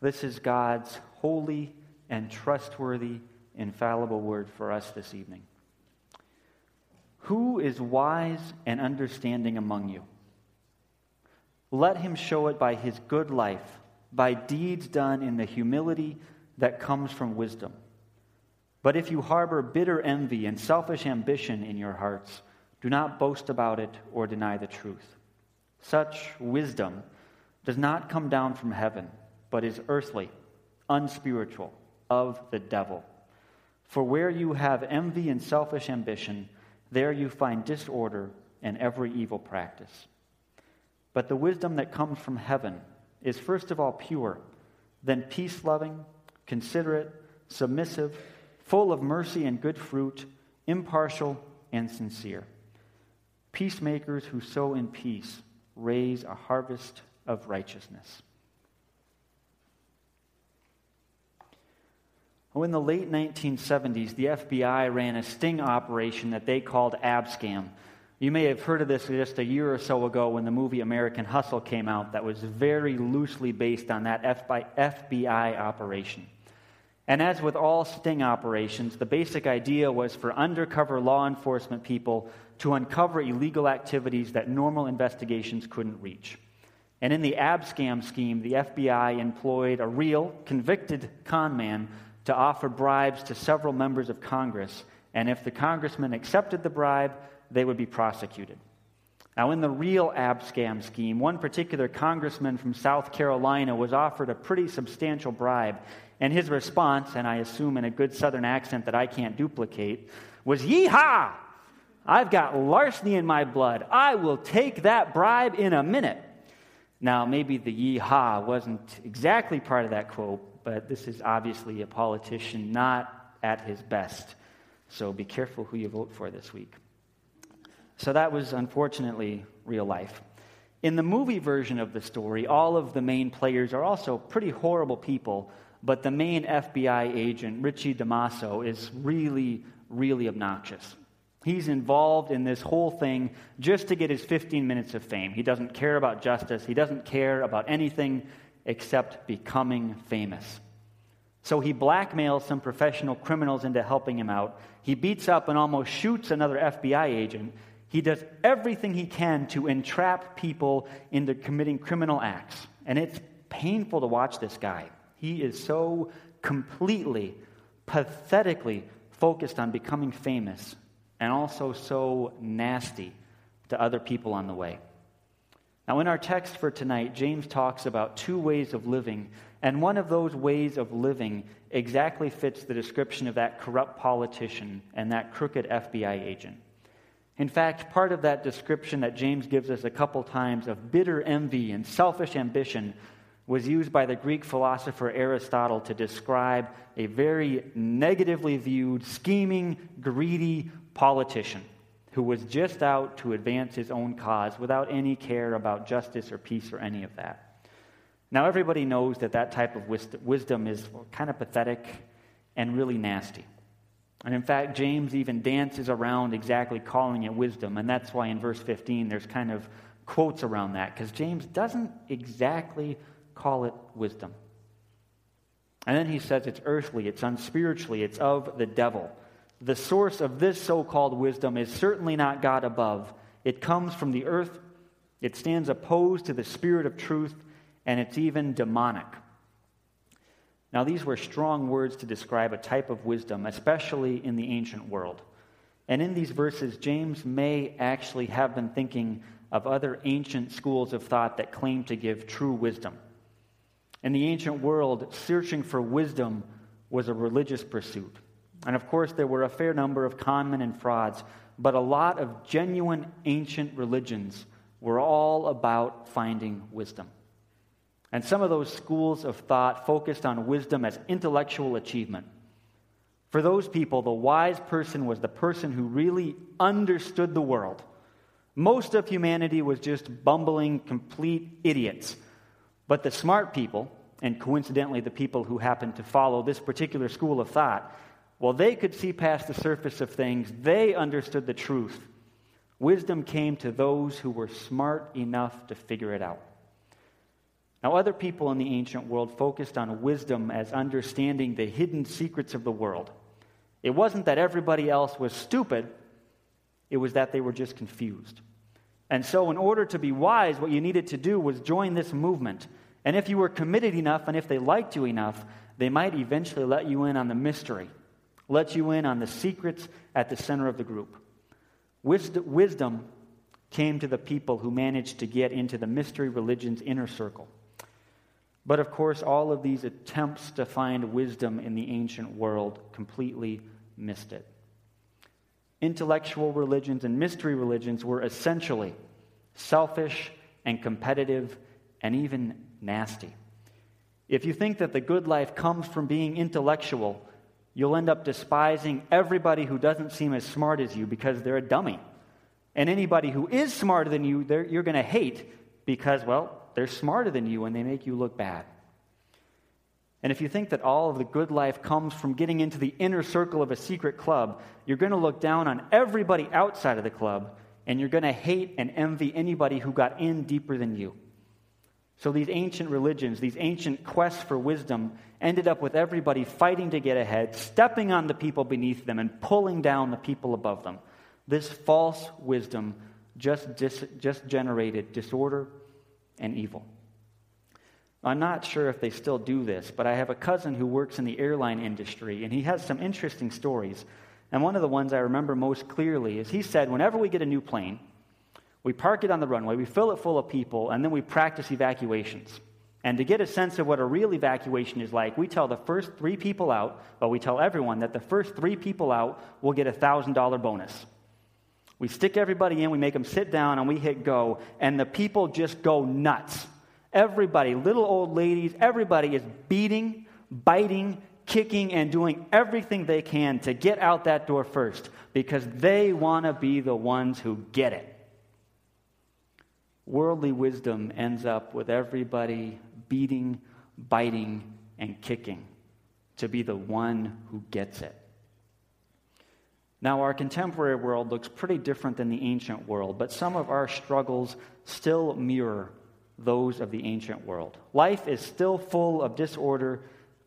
This is God's holy and trustworthy, infallible word for us this evening. Who is wise and understanding among you? Let him show it by his good life, by deeds done in the humility that comes from wisdom. But if you harbor bitter envy and selfish ambition in your hearts, do not boast about it or deny the truth. Such wisdom does not come down from heaven, but is earthly, unspiritual, of the devil. For where you have envy and selfish ambition, there you find disorder and every evil practice. But the wisdom that comes from heaven is first of all pure, then peace loving, considerate, submissive, full of mercy and good fruit, impartial and sincere. Peacemakers who sow in peace raise a harvest of righteousness. Oh, in the late 1970s, the FBI ran a sting operation that they called Abscam. You may have heard of this just a year or so ago when the movie American Hustle came out, that was very loosely based on that FBI operation. And as with all sting operations, the basic idea was for undercover law enforcement people to uncover illegal activities that normal investigations couldn't reach. And in the Abscam scheme, the FBI employed a real, convicted con man to offer bribes to several members of Congress. And if the congressman accepted the bribe, they would be prosecuted. Now, in the real Abscam scheme, one particular congressman from South Carolina was offered a pretty substantial bribe. And his response, and I assume in a good southern accent that I can't duplicate, was Yeehaw! I've got larceny in my blood. I will take that bribe in a minute. Now, maybe the yeehaw wasn't exactly part of that quote, but this is obviously a politician not at his best. So be careful who you vote for this week. So that was unfortunately real life. In the movie version of the story, all of the main players are also pretty horrible people but the main FBI agent, Richie DiMaso, is really, really obnoxious. He's involved in this whole thing just to get his 15 minutes of fame. He doesn't care about justice, he doesn't care about anything except becoming famous. So he blackmails some professional criminals into helping him out. He beats up and almost shoots another FBI agent. He does everything he can to entrap people into committing criminal acts. And it's painful to watch this guy. He is so completely, pathetically focused on becoming famous and also so nasty to other people on the way. Now, in our text for tonight, James talks about two ways of living, and one of those ways of living exactly fits the description of that corrupt politician and that crooked FBI agent. In fact, part of that description that James gives us a couple times of bitter envy and selfish ambition was used by the Greek philosopher Aristotle to describe a very negatively viewed, scheming, greedy politician who was just out to advance his own cause without any care about justice or peace or any of that. Now, everybody knows that that type of wisdom is kind of pathetic and really nasty. And in fact, James even dances around exactly calling it wisdom. And that's why in verse 15 there's kind of quotes around that, because James doesn't exactly call it wisdom. And then he says it's earthly, it's unspiritually, it's of the devil. The source of this so called wisdom is certainly not God above. It comes from the earth, it stands opposed to the spirit of truth, and it's even demonic. Now, these were strong words to describe a type of wisdom, especially in the ancient world. And in these verses, James may actually have been thinking of other ancient schools of thought that claim to give true wisdom. In the ancient world, searching for wisdom was a religious pursuit. And of course, there were a fair number of conmen and frauds, but a lot of genuine ancient religions were all about finding wisdom. And some of those schools of thought focused on wisdom as intellectual achievement. For those people, the wise person was the person who really understood the world. Most of humanity was just bumbling, complete idiots but the smart people, and coincidentally the people who happened to follow this particular school of thought, well, they could see past the surface of things. They understood the truth. Wisdom came to those who were smart enough to figure it out. Now, other people in the ancient world focused on wisdom as understanding the hidden secrets of the world. It wasn't that everybody else was stupid, it was that they were just confused. And so, in order to be wise, what you needed to do was join this movement. And if you were committed enough and if they liked you enough, they might eventually let you in on the mystery, let you in on the secrets at the center of the group. Wisdom came to the people who managed to get into the mystery religion's inner circle. But of course, all of these attempts to find wisdom in the ancient world completely missed it. Intellectual religions and mystery religions were essentially selfish and competitive and even nasty. If you think that the good life comes from being intellectual, you'll end up despising everybody who doesn't seem as smart as you because they're a dummy. And anybody who is smarter than you, you're going to hate because, well, they're smarter than you and they make you look bad. And if you think that all of the good life comes from getting into the inner circle of a secret club, you're going to look down on everybody outside of the club and you're going to hate and envy anybody who got in deeper than you. So these ancient religions, these ancient quests for wisdom, ended up with everybody fighting to get ahead, stepping on the people beneath them, and pulling down the people above them. This false wisdom just, dis- just generated disorder and evil. I'm not sure if they still do this, but I have a cousin who works in the airline industry, and he has some interesting stories. And one of the ones I remember most clearly is he said, whenever we get a new plane, we park it on the runway, we fill it full of people, and then we practice evacuations. And to get a sense of what a real evacuation is like, we tell the first three people out, but we tell everyone that the first three people out will get a $1,000 bonus. We stick everybody in, we make them sit down, and we hit go, and the people just go nuts. Everybody, little old ladies, everybody is beating, biting, kicking, and doing everything they can to get out that door first because they want to be the ones who get it. Worldly wisdom ends up with everybody beating, biting, and kicking to be the one who gets it. Now, our contemporary world looks pretty different than the ancient world, but some of our struggles still mirror those of the ancient world. Life is still full of disorder,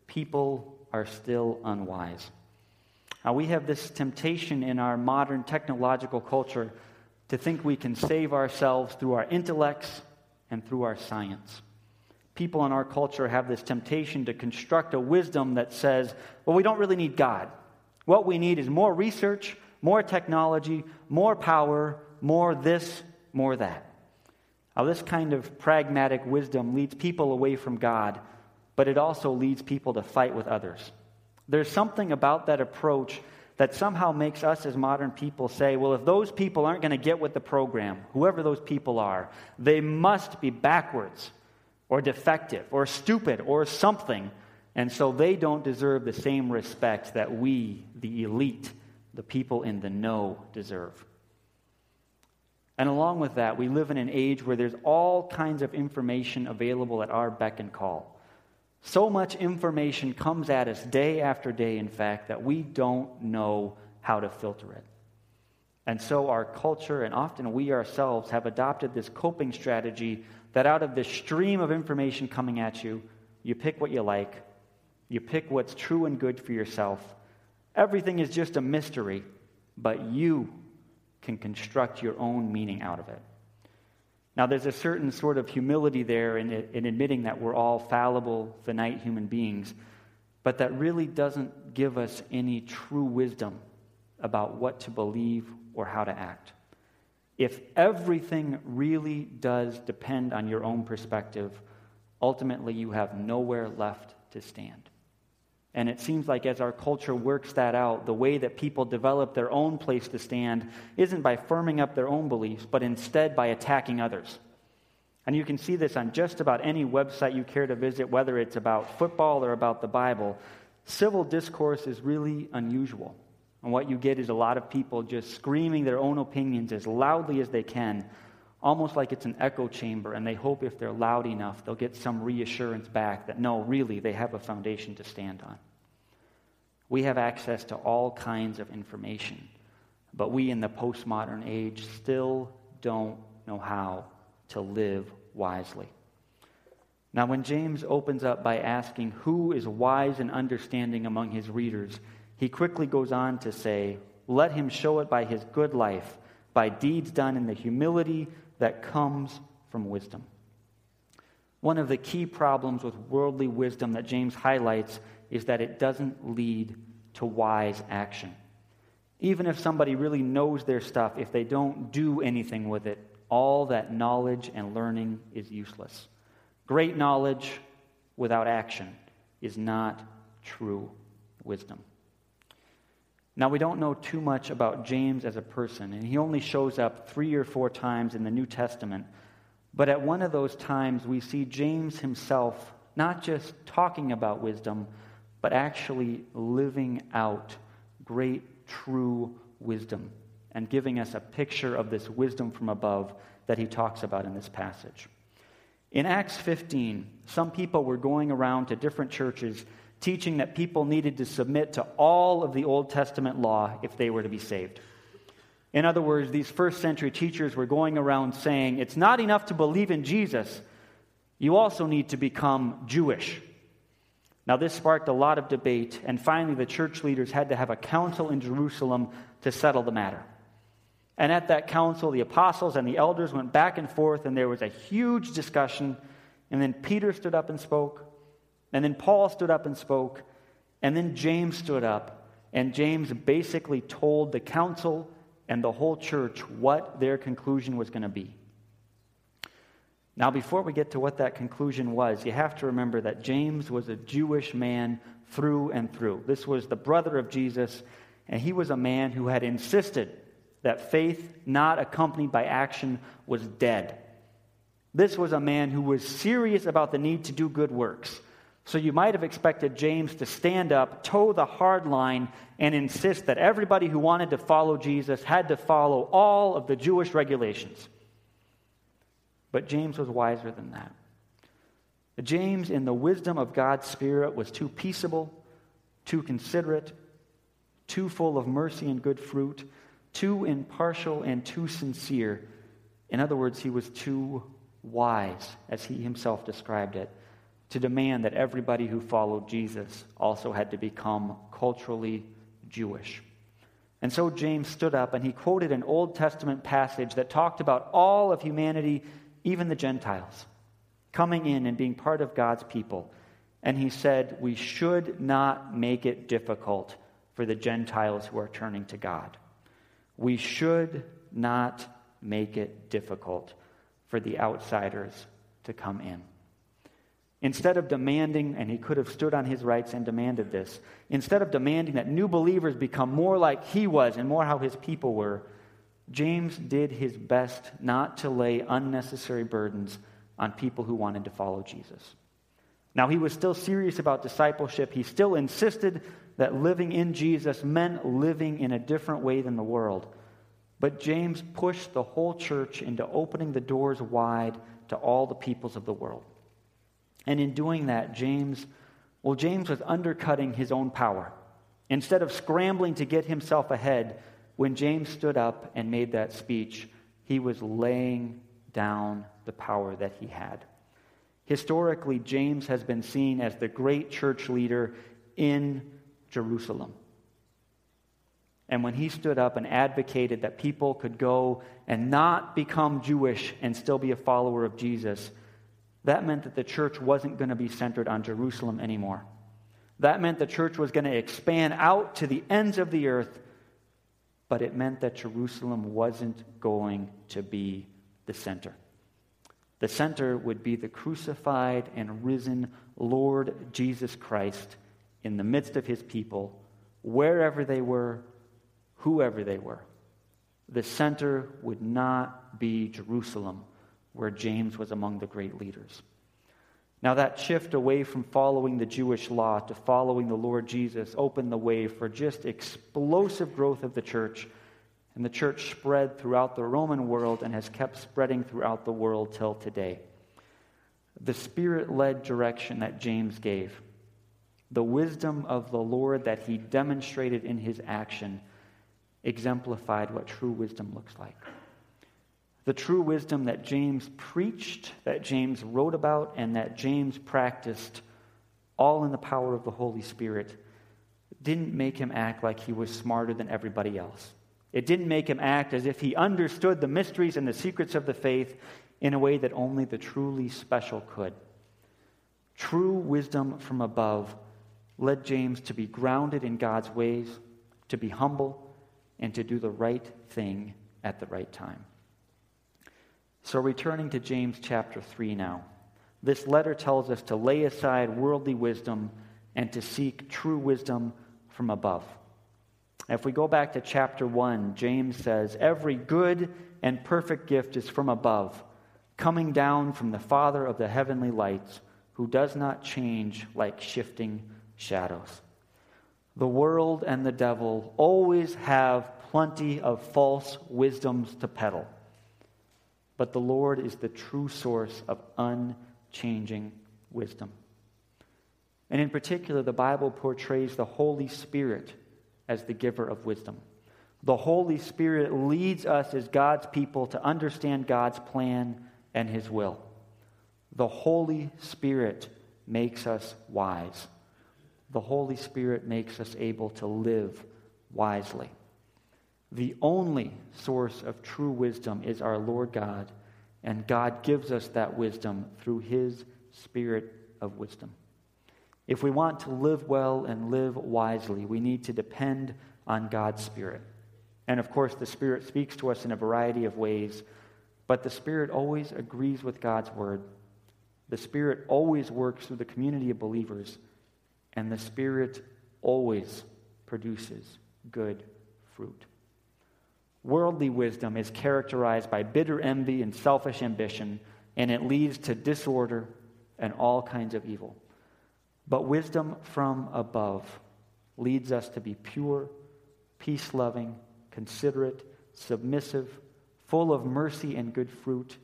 people are still unwise. Now, we have this temptation in our modern technological culture to think we can save ourselves through our intellects and through our science. People in our culture have this temptation to construct a wisdom that says, well, we don't really need God. What we need is more research, more technology, more power, more this, more that. Now, this kind of pragmatic wisdom leads people away from God, but it also leads people to fight with others. There's something about that approach that somehow makes us as modern people say, well, if those people aren't going to get with the program, whoever those people are, they must be backwards or defective or stupid or something and so they don't deserve the same respect that we, the elite, the people in the know, deserve. And along with that, we live in an age where there's all kinds of information available at our beck and call. So much information comes at us day after day, in fact, that we don't know how to filter it. And so our culture, and often we ourselves, have adopted this coping strategy that out of this stream of information coming at you, you pick what you like you pick what's true and good for yourself. Everything is just a mystery, but you can construct your own meaning out of it. Now, there's a certain sort of humility there in, in admitting that we're all fallible, finite human beings, but that really doesn't give us any true wisdom about what to believe or how to act. If everything really does depend on your own perspective, ultimately you have nowhere left to stand. And it seems like as our culture works that out, the way that people develop their own place to stand isn't by firming up their own beliefs, but instead by attacking others. And you can see this on just about any website you care to visit, whether it's about football or about the Bible. Civil discourse is really unusual. And what you get is a lot of people just screaming their own opinions as loudly as they can, almost like it's an echo chamber, and they hope if they're loud enough, they'll get some reassurance back that no, really, they have a foundation to stand on. We have access to all kinds of information, but we in the postmodern age still don't know how to live wisely. Now, when James opens up by asking who is wise and understanding among his readers, he quickly goes on to say, Let him show it by his good life, by deeds done in the humility that comes from wisdom. One of the key problems with worldly wisdom that James highlights is that it doesn't lead to wise action. Even if somebody really knows their stuff, if they don't do anything with it, all that knowledge and learning is useless. Great knowledge without action is not true wisdom. Now, we don't know too much about James as a person, and he only shows up three or four times in the New Testament. But at one of those times, we see James himself not just talking about wisdom, but actually living out great, true wisdom and giving us a picture of this wisdom from above that he talks about in this passage. In Acts 15, some people were going around to different churches teaching that people needed to submit to all of the Old Testament law if they were to be saved. In other words, these first century teachers were going around saying, it's not enough to believe in Jesus, you also need to become Jewish. Now, this sparked a lot of debate, and finally, the church leaders had to have a council in Jerusalem to settle the matter. And at that council, the apostles and the elders went back and forth, and there was a huge discussion. And then Peter stood up and spoke. And then Paul stood up and spoke. And then James stood up. And James basically told the council and the whole church what their conclusion was going to be. Now, before we get to what that conclusion was, you have to remember that James was a Jewish man through and through. This was the brother of Jesus, and he was a man who had insisted that faith not accompanied by action was dead. This was a man who was serious about the need to do good works. So you might have expected James to stand up, toe the hard line, and insist that everybody who wanted to follow Jesus had to follow all of the Jewish regulations. But James was wiser than that. James, in the wisdom of God's Spirit, was too peaceable, too considerate, too full of mercy and good fruit too impartial and too sincere. In other words, he was too wise, as he himself described it, to demand that everybody who followed Jesus also had to become culturally Jewish. And so James stood up and he quoted an Old Testament passage that talked about all of humanity, even the Gentiles, coming in and being part of God's people. And he said, We should not make it difficult for the Gentiles who are turning to God. We should not make it difficult for the outsiders to come in. Instead of demanding, and he could have stood on his rights and demanded this, instead of demanding that new believers become more like he was and more how his people were, James did his best not to lay unnecessary burdens on people who wanted to follow Jesus. Now, he was still serious about discipleship. He still insisted that living in Jesus meant living in a different way than the world. But James pushed the whole church into opening the doors wide to all the peoples of the world. And in doing that, James, well, James was undercutting his own power. Instead of scrambling to get himself ahead, when James stood up and made that speech, he was laying down the power that he had. Historically, James has been seen as the great church leader in Jerusalem. And when he stood up and advocated that people could go and not become Jewish and still be a follower of Jesus, that meant that the church wasn't going to be centered on Jerusalem anymore. That meant the church was going to expand out to the ends of the earth, but it meant that Jerusalem wasn't going to be the center. The center would be the crucified and risen Lord Jesus Christ in the midst of his people, wherever they were, whoever they were. The center would not be Jerusalem, where James was among the great leaders. Now, that shift away from following the Jewish law to following the Lord Jesus opened the way for just explosive growth of the church. And the church spread throughout the Roman world and has kept spreading throughout the world till today. The spirit led direction that James gave the wisdom of the Lord that he demonstrated in his action exemplified what true wisdom looks like. The true wisdom that James preached, that James wrote about, and that James practiced, all in the power of the Holy Spirit, didn't make him act like he was smarter than everybody else. It didn't make him act as if he understood the mysteries and the secrets of the faith in a way that only the truly special could. True wisdom from above led James to be grounded in God's ways, to be humble, and to do the right thing at the right time. So, returning to James chapter 3 now, this letter tells us to lay aside worldly wisdom and to seek true wisdom from above. If we go back to chapter 1, James says, Every good and perfect gift is from above, coming down from the Father of the heavenly lights, who does not change like shifting shadows. The world and the devil always have plenty of false wisdoms to peddle but the Lord is the true source of unchanging wisdom. And in particular, the Bible portrays the Holy Spirit as the giver of wisdom. The Holy Spirit leads us as God's people to understand God's plan and His will. The Holy Spirit makes us wise. The Holy Spirit makes us able to live wisely. The only source of true wisdom is our Lord God, and God gives us that wisdom through His Spirit of wisdom. If we want to live well and live wisely, we need to depend on God's Spirit. And of course, the Spirit speaks to us in a variety of ways, but the Spirit always agrees with God's Word. The Spirit always works through the community of believers, and the Spirit always produces good fruit. Worldly wisdom is characterized by bitter envy and selfish ambition, and it leads to disorder and all kinds of evil. But wisdom from above leads us to be pure, peace loving, considerate, submissive, full of mercy and good fruit,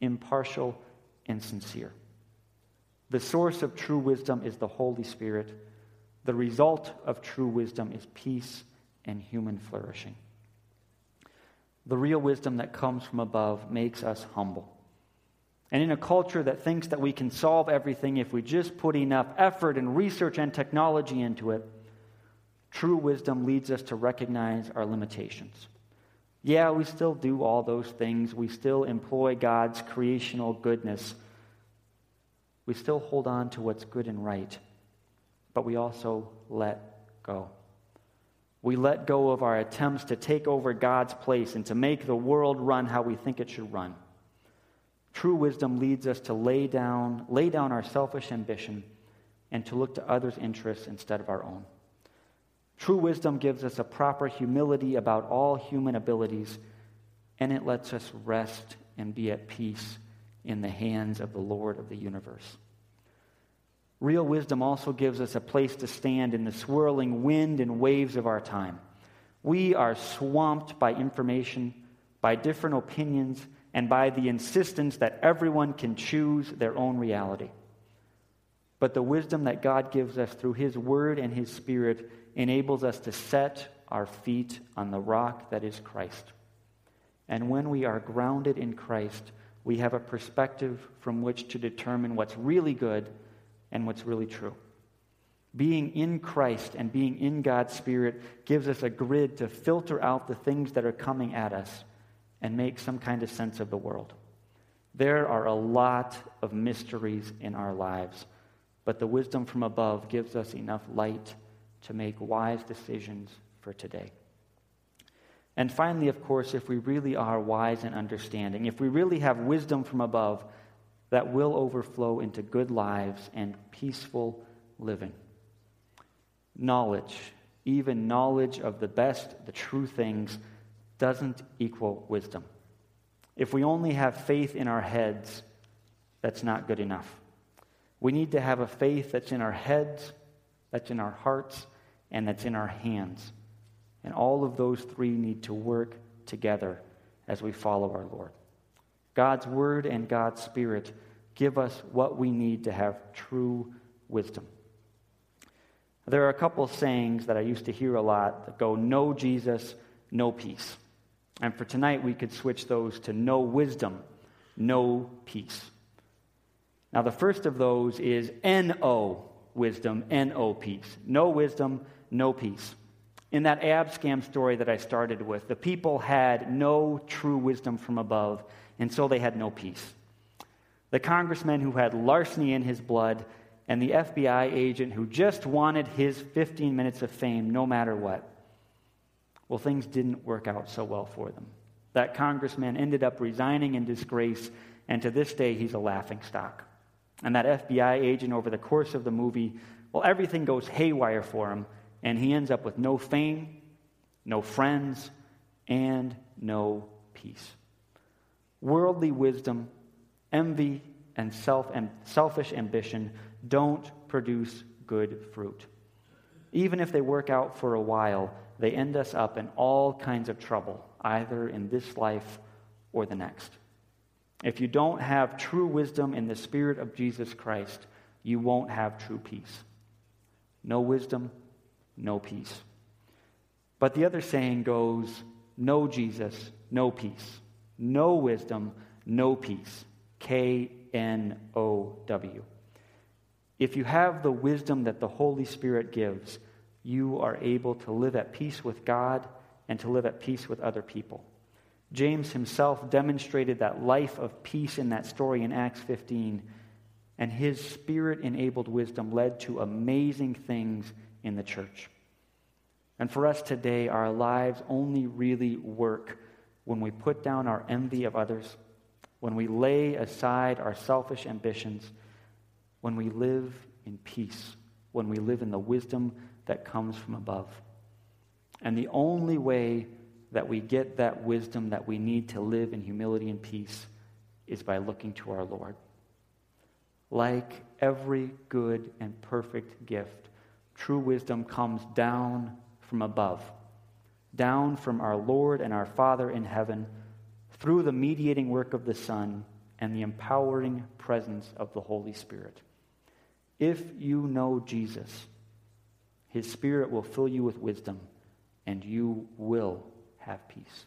impartial and sincere. The source of true wisdom is the Holy Spirit. The result of true wisdom is peace and human flourishing. The real wisdom that comes from above makes us humble. And in a culture that thinks that we can solve everything if we just put enough effort and research and technology into it, true wisdom leads us to recognize our limitations. Yeah, we still do all those things. We still employ God's creational goodness. We still hold on to what's good and right. But we also let go. We let go of our attempts to take over God's place and to make the world run how we think it should run. True wisdom leads us to lay down, lay down our selfish ambition and to look to others' interests instead of our own. True wisdom gives us a proper humility about all human abilities, and it lets us rest and be at peace in the hands of the Lord of the universe. Real wisdom also gives us a place to stand in the swirling wind and waves of our time. We are swamped by information, by different opinions, and by the insistence that everyone can choose their own reality. But the wisdom that God gives us through His Word and His Spirit enables us to set our feet on the rock that is Christ. And when we are grounded in Christ, we have a perspective from which to determine what's really good and what's really true. Being in Christ and being in God's Spirit gives us a grid to filter out the things that are coming at us and make some kind of sense of the world. There are a lot of mysteries in our lives, but the wisdom from above gives us enough light to make wise decisions for today. And finally, of course, if we really are wise and understanding, if we really have wisdom from above, that will overflow into good lives and peaceful living. Knowledge, even knowledge of the best, the true things, doesn't equal wisdom. If we only have faith in our heads, that's not good enough. We need to have a faith that's in our heads, that's in our hearts, and that's in our hands. And all of those three need to work together as we follow our Lord. God's Word and God's Spirit give us what we need to have true wisdom. There are a couple of sayings that I used to hear a lot that go, no Jesus, no peace. And for tonight, we could switch those to no wisdom, no peace. Now, the first of those is N-O, wisdom, N-O, peace. No wisdom, no peace. In that Abscam story that I started with, the people had no true wisdom from above, and so they had no peace. The congressman who had larceny in his blood, and the FBI agent who just wanted his 15 minutes of fame no matter what. Well, things didn't work out so well for them. That congressman ended up resigning in disgrace, and to this day, he's a laughing stock. And that FBI agent, over the course of the movie, well, everything goes haywire for him, and he ends up with no fame, no friends, and no peace. Worldly wisdom, envy, and self and selfish ambition don't produce good fruit. Even if they work out for a while, they end us up in all kinds of trouble, either in this life or the next. If you don't have true wisdom in the Spirit of Jesus Christ, you won't have true peace. No wisdom, no peace. But the other saying goes know Jesus, know peace. Know wisdom, know peace. K N O W. If you have the wisdom that the Holy Spirit gives, you are able to live at peace with God and to live at peace with other people. James himself demonstrated that life of peace in that story in Acts 15, and his spirit enabled wisdom led to amazing things in the church. And for us today, our lives only really work when we put down our envy of others, when we lay aside our selfish ambitions, when we live in peace, when we live in the wisdom that comes from above. And the only way that we get that wisdom that we need to live in humility and peace is by looking to our Lord. Like every good and perfect gift, true wisdom comes down from above, down from our Lord and our Father in heaven, through the mediating work of the Son and the empowering presence of the Holy Spirit. If you know Jesus, his Spirit will fill you with wisdom, and you will have peace.